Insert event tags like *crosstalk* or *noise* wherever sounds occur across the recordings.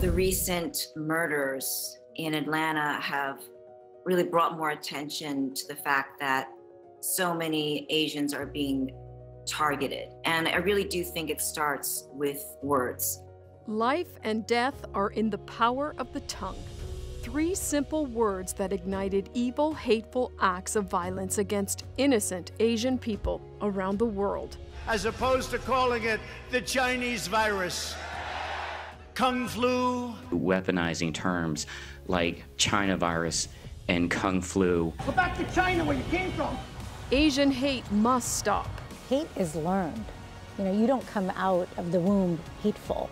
The recent murders in Atlanta have really brought more attention to the fact that so many Asians are being targeted. And I really do think it starts with words. Life and death are in the power of the tongue. Three simple words that ignited evil, hateful acts of violence against innocent Asian people around the world. As opposed to calling it the Chinese virus. Kung flu. Weaponizing terms like China virus and Kung flu. Go back to China where you came from. Asian hate must stop. Hate is learned. You know, you don't come out of the womb hateful.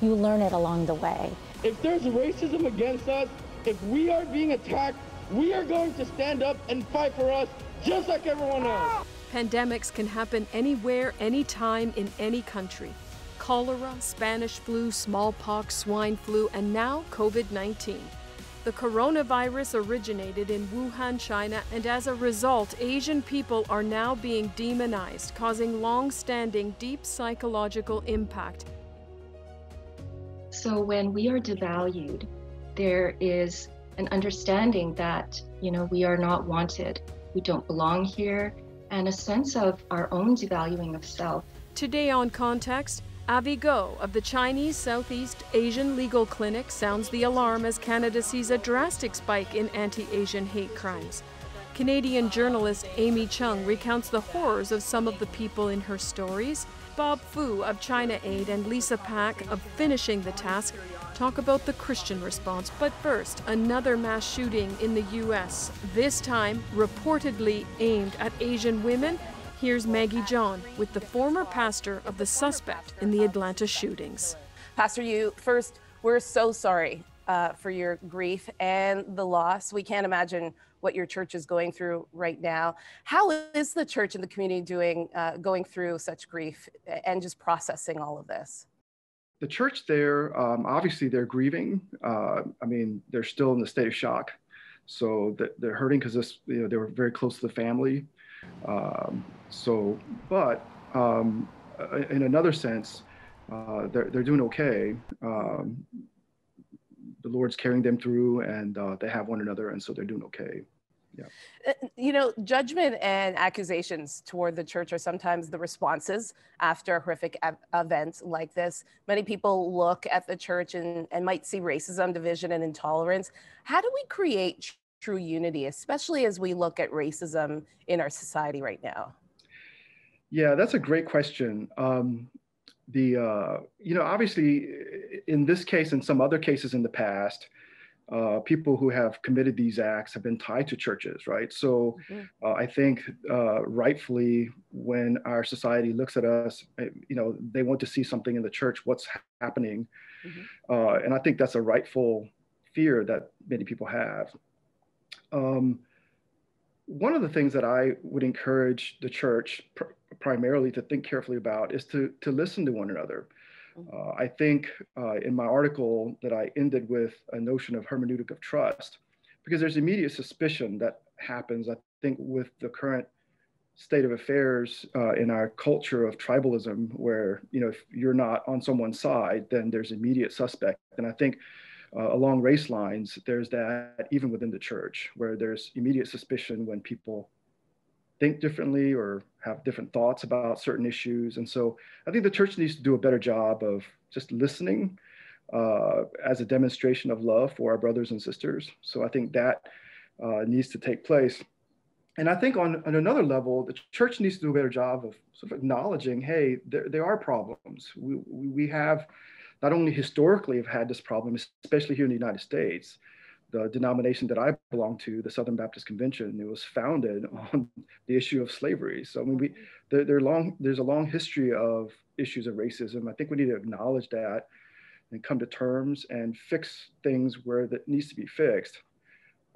You learn it along the way. If there's racism against us, if we are being attacked, we are going to stand up and fight for us just like everyone else. Pandemics can happen anywhere, anytime, in any country cholera, Spanish flu, smallpox, swine flu, and now COVID 19. The coronavirus originated in Wuhan, China, and as a result, Asian people are now being demonized, causing long standing, deep psychological impact. So, when we are devalued, there is an understanding that, you know, we are not wanted, we don't belong here, and a sense of our own devaluing of self. Today on Context, Avvy Go of the Chinese Southeast Asian Legal Clinic sounds the alarm as Canada sees a drastic spike in anti Asian hate crimes. Canadian journalist Amy Chung recounts the horrors of some of the people in her stories. Bob Fu of China Aid and Lisa Pack of Finishing the Task talk about the Christian response. But first, another mass shooting in the U.S., this time reportedly aimed at Asian women Here's Maggie John with the former pastor of the suspect in the Atlanta shootings. Pastor, you first, we're so sorry uh, for your grief and the loss. We can't imagine what your church is going through right now. How is the church and the community doing, uh, going through such grief and just processing all of this? The church there, um, obviously, they're grieving. Uh, I mean, they're still in the state of shock, so they're hurting because this, you know, they were very close to the family. Um, so, but um, in another sense, uh, they're, they're doing okay. Um, the Lord's carrying them through and uh, they have one another, and so they're doing okay. Yeah. Uh, you know, judgment and accusations toward the church are sometimes the responses after a horrific events like this. Many people look at the church and, and might see racism, division, and intolerance. How do we create true unity, especially as we look at racism in our society right now? Yeah, that's a great question. Um, the uh, you know obviously in this case and some other cases in the past, uh, people who have committed these acts have been tied to churches, right? So mm-hmm. uh, I think uh, rightfully, when our society looks at us, eh, you know, they want to see something in the church, what's happening, mm-hmm. Uh, and I think that's a rightful fear that many people have. Um, one of the things that I would encourage the church pr- primarily to think carefully about is to, to listen to one another. Mm-hmm. Uh, I think uh, in my article that I ended with a notion of hermeneutic of trust, because there's immediate suspicion that happens, I think, with the current state of affairs uh, in our culture of tribalism, where, you know, if you're not on someone's side, then there's immediate suspect. And I think uh, along race lines, there's that even within the church, where there's immediate suspicion when people think differently or have different thoughts about certain issues. And so I think the church needs to do a better job of just listening uh, as a demonstration of love for our brothers and sisters. So I think that uh, needs to take place. And I think on, on another level, the church needs to do a better job of sort of acknowledging, hey, there, there are problems. We, we have not only historically have had this problem, especially here in the United States, the denomination that I belong to, the Southern Baptist Convention, it was founded *laughs* on the issue of slavery. So I mean, we there, there long there's a long history of issues of racism. I think we need to acknowledge that and come to terms and fix things where that needs to be fixed.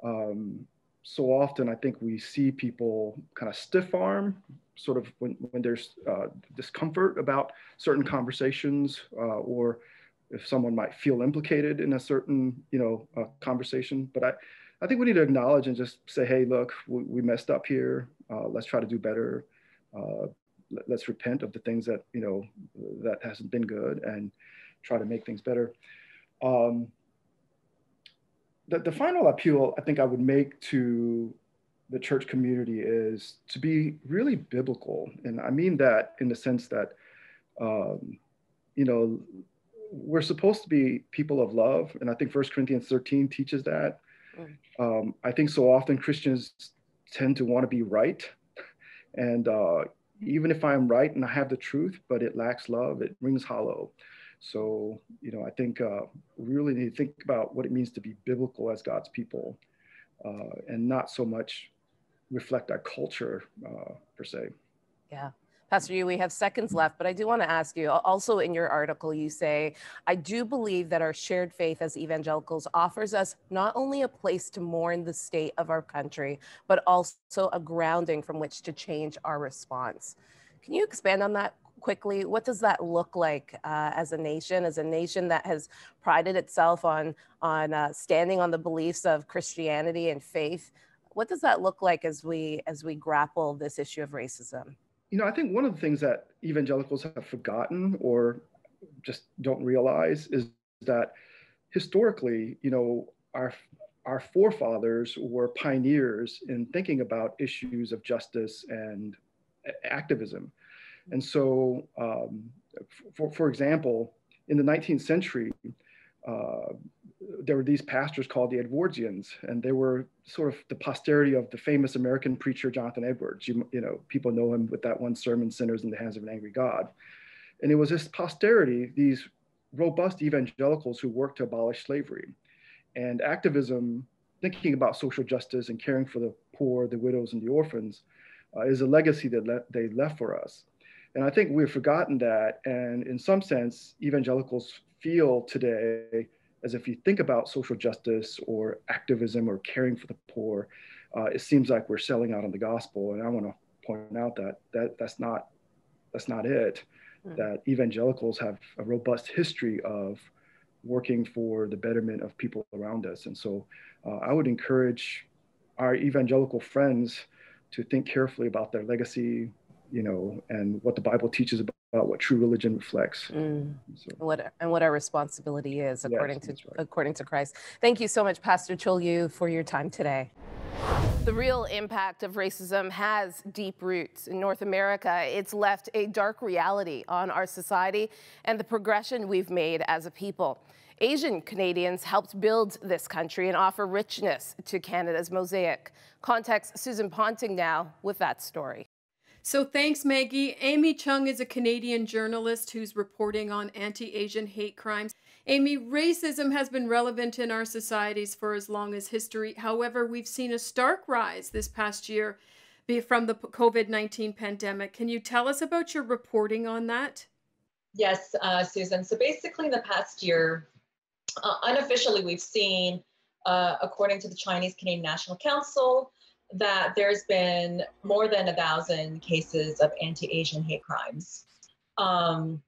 Um, so often, I think we see people kind of stiff arm, sort of when when there's uh, discomfort about certain conversations uh, or if someone might feel implicated in a certain you know uh, conversation but i i think we need to acknowledge and just say hey look we, we messed up here. Uh, let's try to do better. Uh, let, us repent of the things that you know that hasn't been good and try to make things better. Um, the, the final appeal I think I would make to the church community is to be really biblical. And I mean that in the sense that, um, you know, we're supposed to be people of love. And I think First Corinthians 13 teaches that. Mm. Um, I think so often Christians tend to want to be right. And uh, even if I'm right and I have the truth, but it lacks love, it rings hollow. So, you know, I think uh, we really need to think about what it means to be biblical as God's people uh, and not so much reflect our culture uh, per se. Yeah. Pastor Yu, we have seconds left, but I do want to ask you also in your article, you say, I do believe that our shared faith as evangelicals offers us not only a place to mourn the state of our country, but also a grounding from which to change our response. Can you expand on that quickly? What does that look like uh, as a nation, as a nation that has prided itself on, on uh, standing on the beliefs of Christianity and faith? What does that look like as we as we grapple this issue of racism? You know, I think one of the things that evangelicals have forgotten or just don't realize is that historically, you know, our our forefathers were pioneers in thinking about issues of justice and activism. And so, um, for, for example, in the 19th century, uh, there were these pastors called the Edwardsians, and they were sort of the posterity of the famous American preacher Jonathan Edwards. You, you know, people know him with that one sermon, "Sinners in the Hands of an Angry God," and it was this posterity, these robust evangelicals who worked to abolish slavery, and activism, thinking about social justice and caring for the poor, the widows, and the orphans, uh, is a legacy that le- they left for us. And I think we've forgotten that, and in some sense, evangelicals feel today as if you think about social justice or activism or caring for the poor, uh, it seems like we're selling out on the gospel. And I want to point out that, that that's not that's not it. Mm. That evangelicals have a robust history of working for the betterment of people around us. And so uh, I would encourage our evangelical friends to think carefully about their legacy, you know, and what the Bible teaches about about what true religion reflects. Mm. So. What and what our responsibility is according yes, to right. according to Christ. Thank you so much, Pastor Chol Yu, for your time today. The real impact of racism has deep roots. In North America, it's left a dark reality on our society and the progression we've made as a people. Asian Canadians helped build this country and offer richness to Canada's mosaic. Context Susan Ponting now with that story. So thanks, Maggie. Amy Chung is a Canadian journalist who's reporting on anti Asian hate crimes. Amy, racism has been relevant in our societies for as long as history. However, we've seen a stark rise this past year from the COVID 19 pandemic. Can you tell us about your reporting on that? Yes, uh, Susan. So basically, in the past year, uh, unofficially, we've seen, uh, according to the Chinese Canadian National Council, that there's been more than a thousand cases of anti-Asian hate crimes. Um,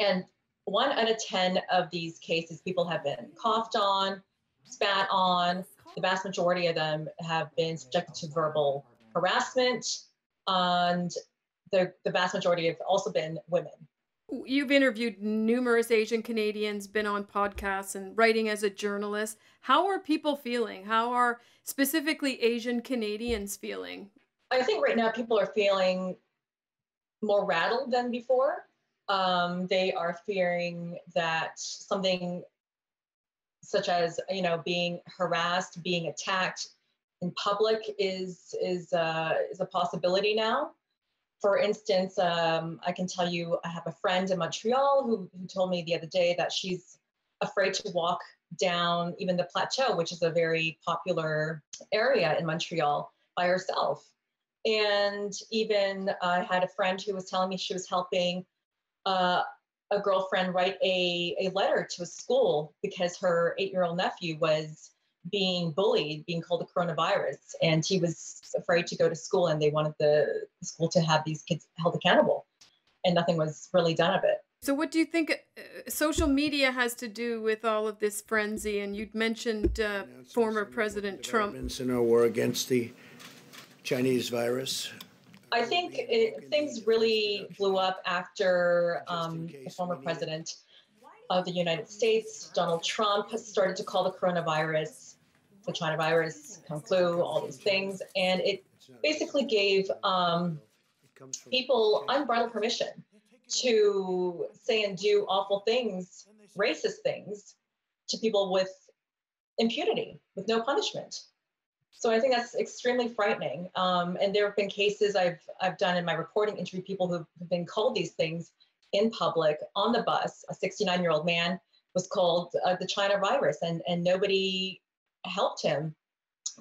and one out of 10 of these cases, people have been coughed on, spat on. The vast majority of them have been subjected to verbal harassment. And the, the vast majority have also been women. You've interviewed numerous Asian Canadians, been on podcasts, and writing as a journalist. How are people feeling? How are specifically Asian Canadians feeling? I think right now people are feeling more rattled than before. Um, they are fearing that something such as you know being harassed, being attacked in public is is uh, is a possibility now for instance, um, I can tell you I have a friend in Montreal who, who told me the other day that she's afraid to walk down even the plateau, which is a very popular area in Montreal, by herself. And even I had a friend who was telling me she was helping uh, a girlfriend write a, a letter to a school because her eight year old nephew was being bullied, being called a coronavirus, and he was afraid to go to school, and they wanted the school to have these kids held accountable, and nothing was really done of it. So, what do you think uh, social media has to do with all of this frenzy? And you'd mentioned uh, former President Trump. In our war against the Chinese virus. I think it, things really blew up after um, the former president of the United States, Donald Trump, has started to call the coronavirus the China virus, Kung flu, all these things. And it basically gave um, people unbridled permission to say and do awful things, racist things, to people with impunity, with no punishment. So I think that's extremely frightening. Um, and there have been cases I've I've done in my reporting, interview people who've been called these things in public on the bus. A 69 year old man was called uh, the China virus, and and nobody helped him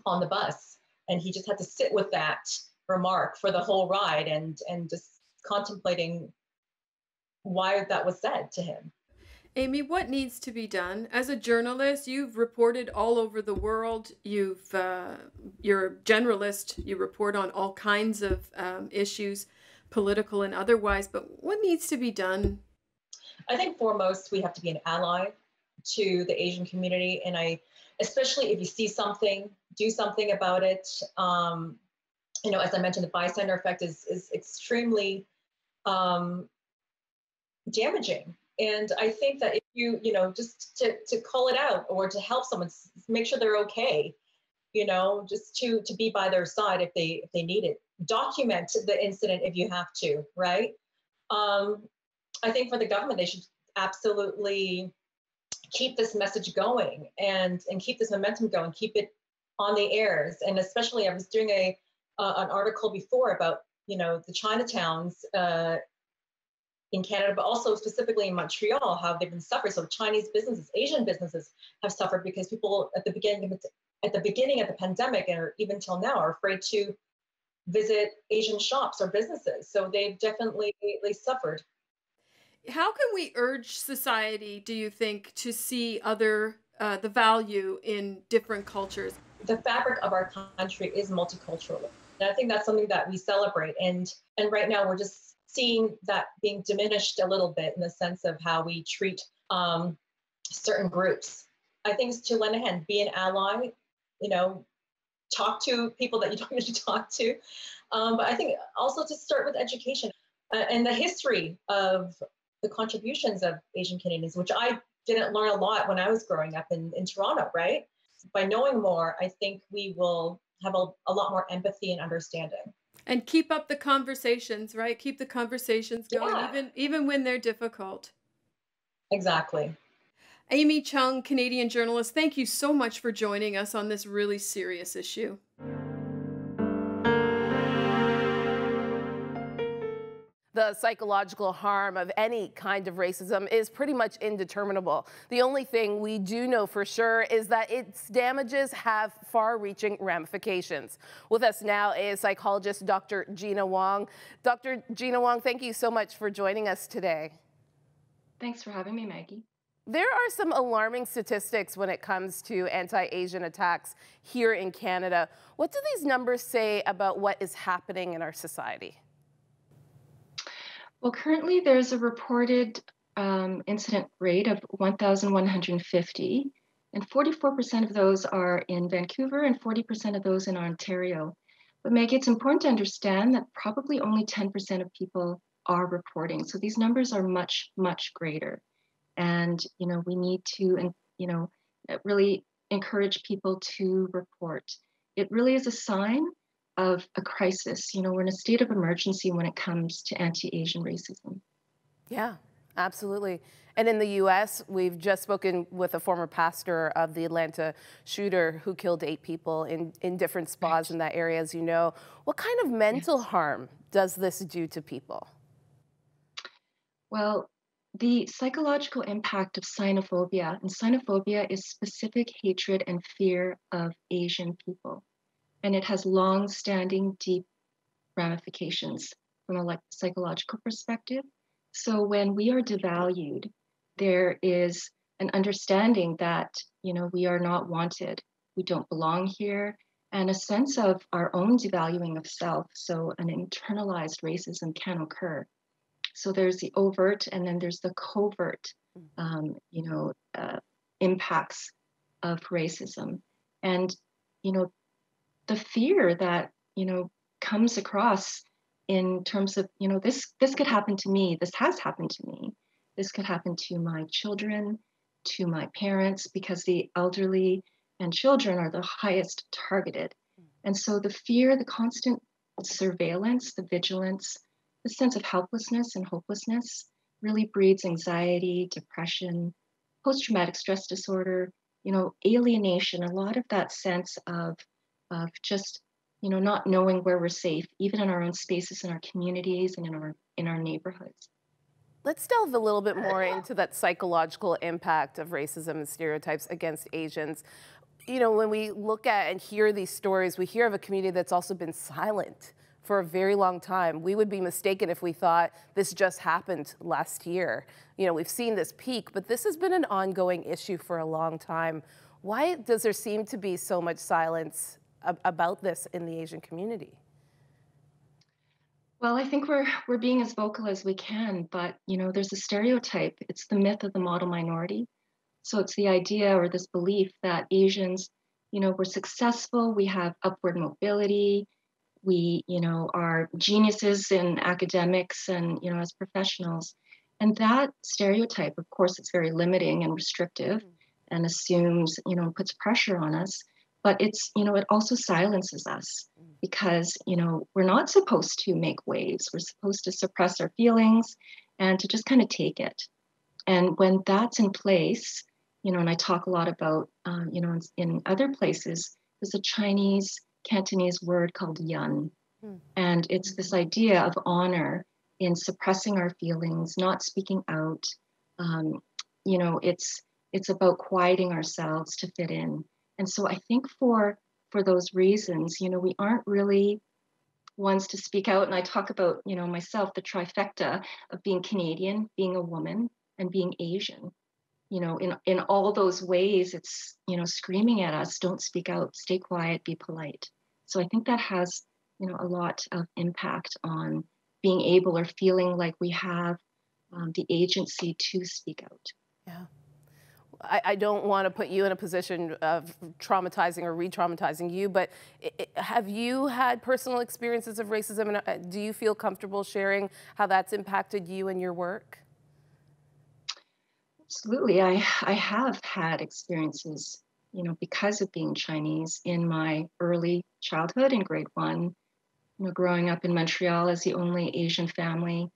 on the bus, and he just had to sit with that remark for the whole ride, and and just contemplating why that was said to him. Amy, what needs to be done as a journalist? You've reported all over the world. You've uh, you're a generalist. You report on all kinds of um, issues, political and otherwise. But what needs to be done? I think foremost we have to be an ally to the Asian community, and I, especially if you see something, do something about it. Um, you know, as I mentioned, the bystander effect is is extremely um, damaging. And i think that if you you know just to, to call it out or to help someone make sure they're okay you know just to to be by their side if they if they need it. Document the incident if you have to right? Um i think for the government they should absolutely keep this message going and and keep this momentum going keep it on the airs and especially i was doing a uh, an article before about you know the chinatowns uh, in Canada, but also specifically in Montreal, how they've been suffering. So Chinese businesses, Asian businesses have suffered because people at the beginning at the beginning of the pandemic or even till now are afraid to visit Asian shops or businesses. So they've definitely suffered. How can we urge society, do you think, to see other uh, the value in different cultures? The fabric of our country is multicultural. And I think that's something that we celebrate. And and right now we're just seeing that being diminished a little bit in the sense of how we treat um, certain groups. I think to lend a hand, be an ally, you know, talk to people that you don't *laughs* usually talk to. Um, but I think also to start with education uh, and the history of the contributions of Asian Canadians, which I didn't learn a lot when I was growing up in, in Toronto, right? By knowing more, I think we will have a, a lot more empathy and understanding. And keep up the conversations right? Keep the conversations going yeah. even even when they're difficult. Exactly. Amy chung canadian journalist thank you so much for joining us on this really serious issue the psychological harm of any kind of racism is pretty much indeterminable. The only thing we do know for sure is that its damages have far reaching ramifications. With us now is psychologist Dr. Gina Wong. Dr. Gina Wong, thank you so much for joining us today. Thanks for having me, Maggie. There are some alarming statistics when it comes to anti Asian attacks here in Canada. What do these numbers say about what is happening in our society? Well, currently there's a reported um, incident rate of 1,150, and 44% of those are in Vancouver and 40% of those in Ontario. But Meg, it's important to understand that probably only 10% of people are reporting. So these numbers are much, much greater. And, you know, we need to, and you know, really encourage people to report. It really is a sign of a crisis. You know, we're in a state of emergency when it comes to anti Asian racism. Yeah, absolutely. And in the U.S., we've just spoken with a former pastor of the Atlanta shooter who killed eight people in, in different spas in that area, as you know. What kind of mental harm does this do to people? Well, the psychological impact of xenophobia, and xenophobia is specific hatred and fear of Asian people and it has long standing, deep ramifications from a psychological perspective. So when we are devalued, there is an understanding that you know we are not wanted, we don't belong here, and a sense of our own devaluing of self. So an internalized racism can occur. So there's the overt, and then there's the covert, um, you know, uh, impacts of racism. And you know, the fear that you know comes across in terms of you know this this could happen to me this has happened to me This could happen to my children, to my parents, because the elderly and children are the highest targeted. Mm. And so the fear, the constant surveillance, the vigilance, the sense of helplessness and hopelessness really breeds anxiety, depression, post traumatic stress disorder, you know, alienation, a lot of that sense of, of just, you know, not knowing where we're safe, even in our own spaces, in our communities, and in our in our neighborhoods. Let's delve a little bit uh, more into that psychological impact of racism and stereotypes against Asians. You know, when we look at and hear these stories, we hear of a community that's also been silent for a very long time. We would be mistaken if we thought this just happened last year. You know, we've seen this peak, but this has been an ongoing issue for a long time. Why does there seem to be so much silence ab about this in the Asian community? Well, I think we're we're being as vocal as we can, but you know, there's a stereotype. It's the myth of the model minority. So it's the idea or this belief that Asians, you know, we're successful, we have upward mobility, we you know are geniuses in academics and you know as professionals and that stereotype of course it's very limiting and restrictive mm-hmm. and assumes you know puts pressure on us but it's you know it also silences us mm. because you know we're not supposed to make waves we're supposed to suppress our feelings and to just kind of take it and when that's in place you know and i talk a lot about um, you know in, in other places there's a chinese Cantonese word called yun. Hmm. And it's this idea of honor in suppressing our feelings, not speaking out. Um, you know, it's it's about quieting ourselves to fit in. And so I think for for those reasons, you know, we aren't really ones to speak out. And I talk about, you know, myself, the trifecta of being Canadian, being a woman, and being Asian. You know in in all those ways it's you know screaming at us don't speak out stay quiet be polite. So i think that has you know a lot of impact on being able or feeling like we have um, the agency to speak out. Yeah I, I don't want to put you in a position of traumatizing or re-traumatizing you, but it, have you had personal experiences of racism, and uh, do you feel comfortable sharing how that's impacted you and your work? Absolutely. I, I have had experiences, you know, because of being Chinese in my early childhood in grade one. You know, growing up in Montreal as the only Asian family,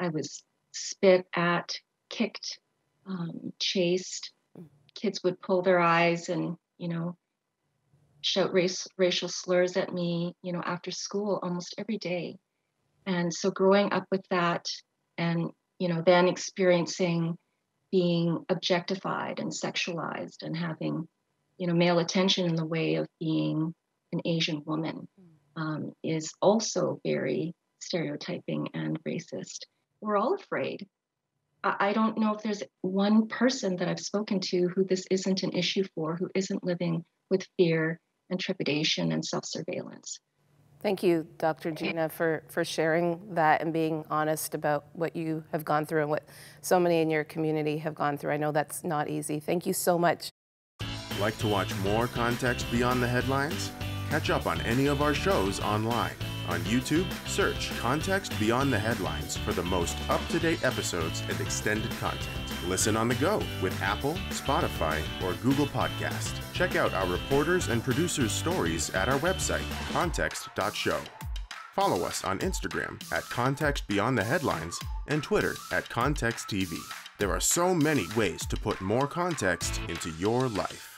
I was spit at, kicked, um, chased. Kids would pull their eyes and, you know, shout race, racial slurs at me, you know, after school almost every day. And so growing up with that and, you know, then experiencing being objectified and sexualized and having you know male attention in the way of being an asian woman um, is also very stereotyping and racist. We're all afraid I, I don't know if there's one person that i've spoken to who this isn't an issue for who isn't living with fear and trepidation and self-surveillance Thank you, Dr. Gina, for, for sharing that and being honest about what you have gone through and what so many in your community have gone through. I know that's not easy. Thank you so much. Like to watch more context beyond the headlines? Catch up on any of our shows online. On YouTube, search Context Beyond the Headlines for the most up to date episodes and extended content. Listen on the go with Apple, Spotify, or Google Podcast. Check out our reporters and producers' stories at our website, context.show. Follow us on Instagram at Context Beyond the Headlines and Twitter at Context TV. There are so many ways to put more context into your life.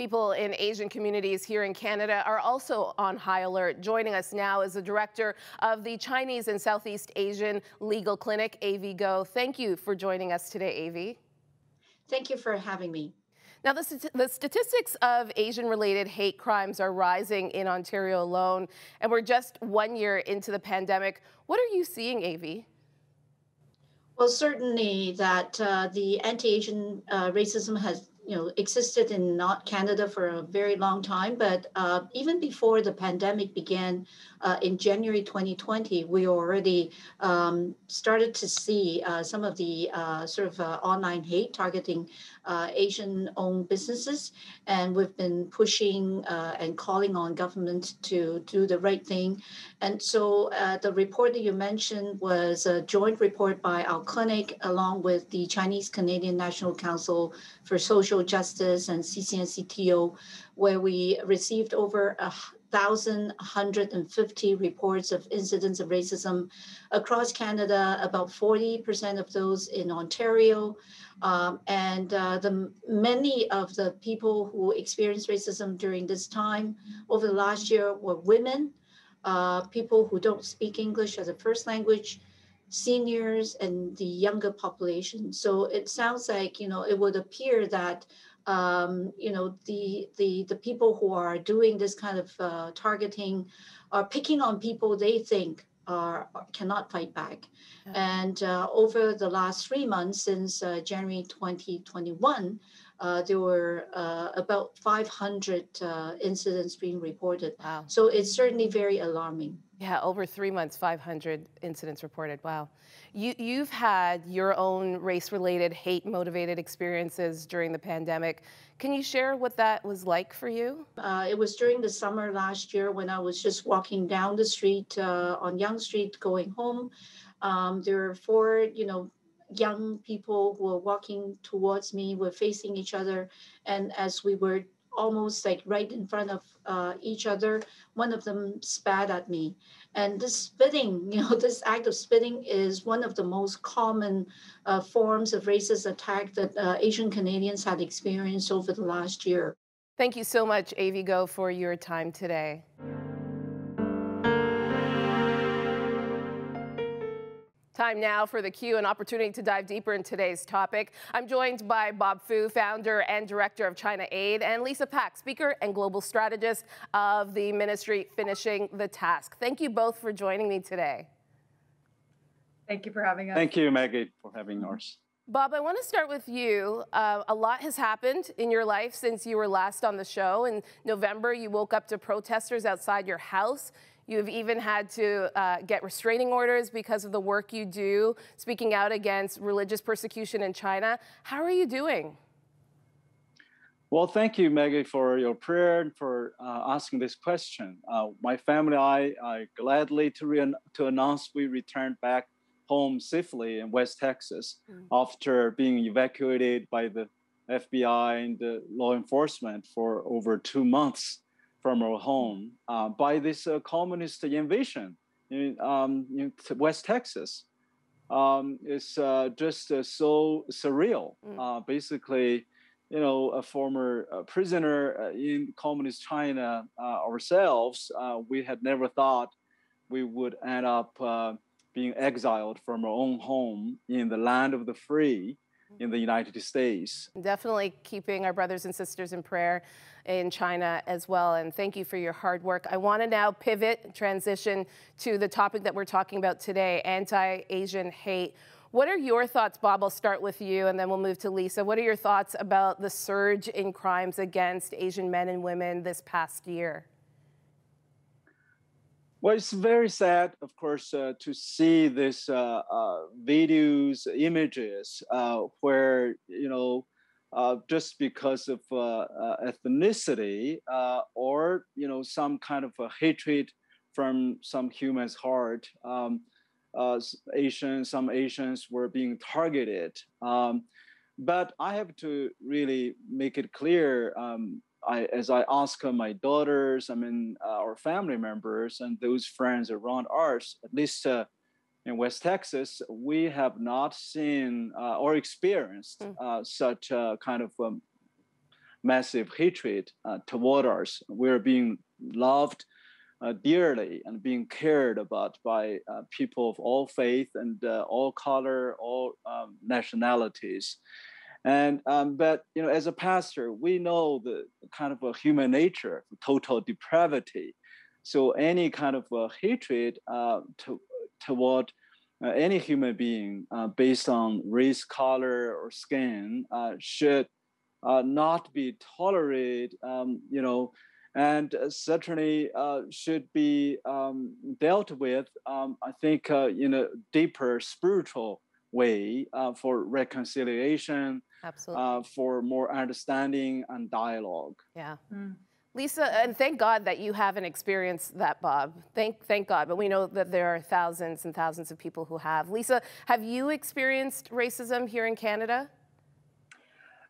People in Asian communities here in Canada are also on high alert. Joining us now is the director of the Chinese and Southeast Asian Legal Clinic, Avvy Go. Thank you for joining us today, Avvy. Thank you for having me. Now, the, the statistics of Asian related hate crimes are rising in Ontario alone, and we're just one year into the pandemic. What are you seeing, Avvy? Well, certainly that uh, the anti Asian uh, racism has you know existed in not Canada for a very long time, but uh, even before the pandemic began uh, in January 2020, we already um, started to see uh, some of the uh, sort of uh, online hate targeting uh, Asian-owned businesses, and we've been pushing and calling on government to do the right thing. And so the report that you mentioned was a joint report by our clinic along with the Chinese Canadian National Council for Social Justice and CCNCTO, where we received over a 1,150 reports of incidents of racism across Canada, about 40% of those in Ontario. Um, and uh, the many of the people who experienced racism during this time over the last year were women, uh, people who don't speak English as a first language, seniors, and the younger population. So it sounds like you know it would appear that um, you know the the the people who are doing this kind of uh, targeting are picking on people they think are cannot fight back and uh, over the last three months since uh, january 2021 uh, there were uh, about 500 uh, incidents being reported wow. so it's certainly very alarming yeah, over three months, 500 incidents reported. Wow. You, you've had your own race related, hate motivated experiences during the pandemic. Can you share what that was like for you? Uh, it was during the summer last year when I was just walking down the street uh, on Yonge Street going home. Um, there were four, you know, young people who were walking towards me, were facing each other. And as we were almost like right in front of uh, each other. One of them spat at me. And this spitting, *laughs* you know, this act of spitting is one of the most common uh, forms of racist attack that uh, Asian Canadians had experienced over the last year. Thank you so much, Avvy Go, for your time today. Time now for the Q, an opportunity to dive deeper in today's topic. I'm joined by Bob Fu, founder and director of China Aid, and Lisa Pack, speaker and global strategist of the ministry Finishing the Task. Thank you both for joining me today. Thank you for having us. Thank you, Maggie, for having us. Bob, I want to start with you. Uh, a lot has happened in your life since you were last on the show. In November, you woke up to protesters outside your house. You've even had to uh, get restraining orders because of the work you do, speaking out against religious persecution in China. How are you doing? Well, thank you, Maggie, for your prayer and for uh, asking this question. Uh, my family and I are gladly to, re- to announce we returned back home safely in West Texas mm. after being evacuated by the FBI and the law enforcement for over two months from our home uh, by this uh, communist invasion in, um, in West Texas. Um, it's uh, just uh, so surreal. Mm. Uh, basically, you know, a former uh, prisoner in communist China ourselves, we had never thought we would end up being exiled from our own home in the land of the free in the United States. Definitely keeping our brothers and sisters in prayer in China as well. And thank you for your hard work. I want to now pivot, transition to the topic that we're talking about today anti Asian hate. What are your thoughts, Bob? I'll start with you and then we'll move to Lisa. What are your thoughts about the surge in crimes against Asian men and women this past year? Well, it's very sad, of course, uh, to see these uh, uh, videos, images uh, where, you know, uh, just because of uh, ethnicity or, you know, some kind of a hatred from some human's heart, um, Asians, some Asians were being targeted. Um, but I have to really make it clear um, I, as I ask my daughters, I mean, uh, our family members and those friends around us, at least uh, in West Texas, we have not seen uh, or experienced mm. such a kind of um, massive hatred uh, toward us. We're being loved uh, dearly and being cared about by uh, people of all faith and all color, all um, nationalities. And um, but you know, as a pastor, we know the kind of a human nature, total depravity. So any kind of a hatred uh, to, toward uh, any human being uh, based on race, color, or skin uh, should uh, not be tolerated. Um, you know, and certainly uh, should be um, dealt with. Um, I think in a deeper spiritual way for reconciliation Absolutely. Uh, for more understanding and dialogue. Yeah. Mm. Lisa, and thank God that you haven't experienced that, Bob. Thank, thank God. But we know that there are thousands and thousands of people who have. Lisa, have you experienced racism here in Canada?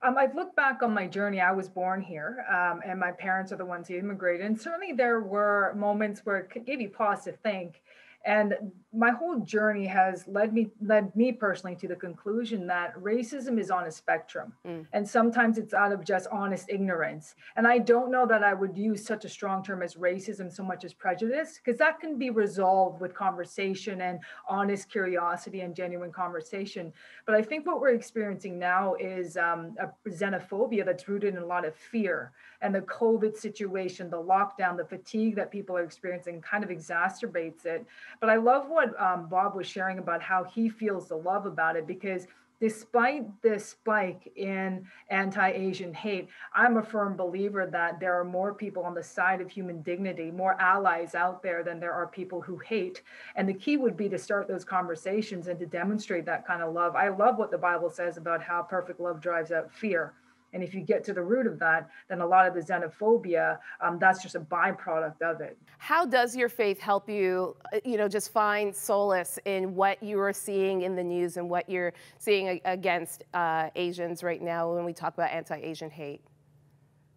Um, I've looked back on my journey. I was born here, um, and my parents are the ones who immigrated. And certainly there were moments where it gave you pause to think and my whole journey has led me led me personally to the conclusion that racism is on a spectrum. Mm. and sometimes it's out of just honest ignorance. And i don't know that i would use such a strong term as racism so much as prejudice because that can be resolved with conversation and honest curiosity and genuine conversation. But i think what we're experiencing now is um, a xenophobia that's rooted in a lot of fear and the covid situation the lockdown the fatigue that people are experiencing kind of exacerbates it but I love what um, Bob was sharing about how he feels the love about it because despite this spike in anti-asian hate i'm a firm believer that there are more people on the side of human dignity more allies out there than there are people who hate. And the key would be to start those conversations and to demonstrate that kind of love. I love what the bible says about how perfect love drives out fear and if you get to the root of that, then a lot of the xenophobia, um, that's just a byproduct of it. How does your faith help you, uh, you know, just find solace in what you are seeing in the news and what you're seeing against uh, Asians right now when we talk about anti-Asian hate?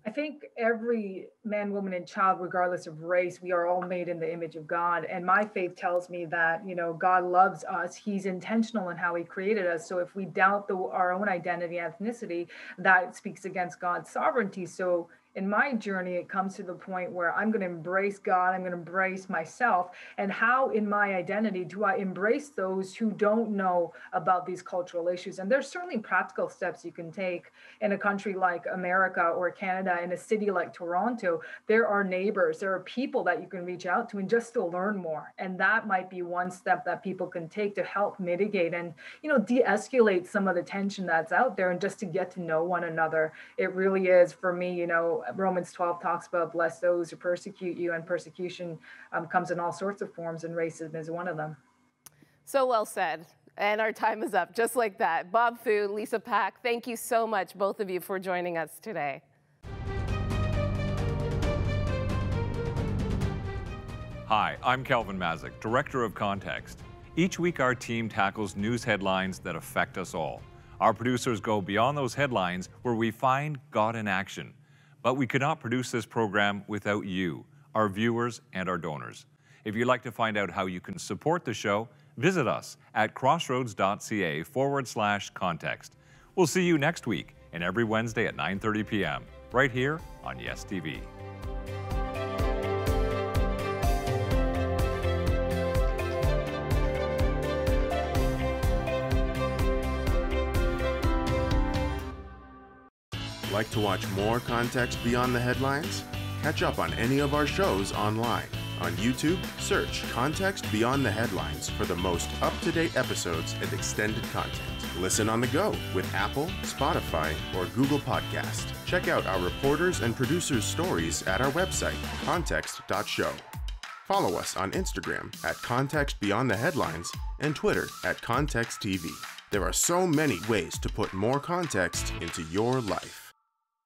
I think every man, woman, and child, regardless of race, we are all made in the image of God. And my faith tells me that, you know, God loves us. He's intentional in how he created us. So if we doubt the, our own identity, ethnicity, that speaks against God's sovereignty. So in my journey, it comes to the point where I'm going to embrace God, I'm going to embrace myself. And how, in my identity, do I embrace those who don't know about these cultural issues? And there's certainly practical steps you can take in a country like America or Canada, in a city like Toronto. There are neighbors, there are people that you can reach out to and just to learn more. And that might be one step that people can take to help mitigate and, you know, de escalate some of the tension that's out there and just to get to know one another. It really is, for me, you know, Romans 12 talks about bless those who persecute you, and persecution um, comes in all sorts of forms, and racism is one of them. So well said. And our time is up, just like that. Bob Fu, Lisa Pack, thank you so much, both of you, for joining us today. Hi, I'm Kelvin Mazik, Director of Context. Each week, our team tackles news headlines that affect us all. Our producers go beyond those headlines where we find God in action but we could not produce this program without you, our viewers and our donors. If you'd like to find out how you can support the show, visit us at crossroads.ca forward slash context. We'll see you next week and every Wednesday at 9.30 p.m. right here on Yes TV. Like to watch more context beyond the headlines? Catch up on any of our shows online. On YouTube, search Context Beyond the Headlines for the most up to date episodes and extended content. Listen on the go with Apple, Spotify, or Google Podcast. Check out our reporters and producers' stories at our website, context.show. Follow us on Instagram at Context Beyond the Headlines and Twitter at Context TV. There are so many ways to put more context into your life.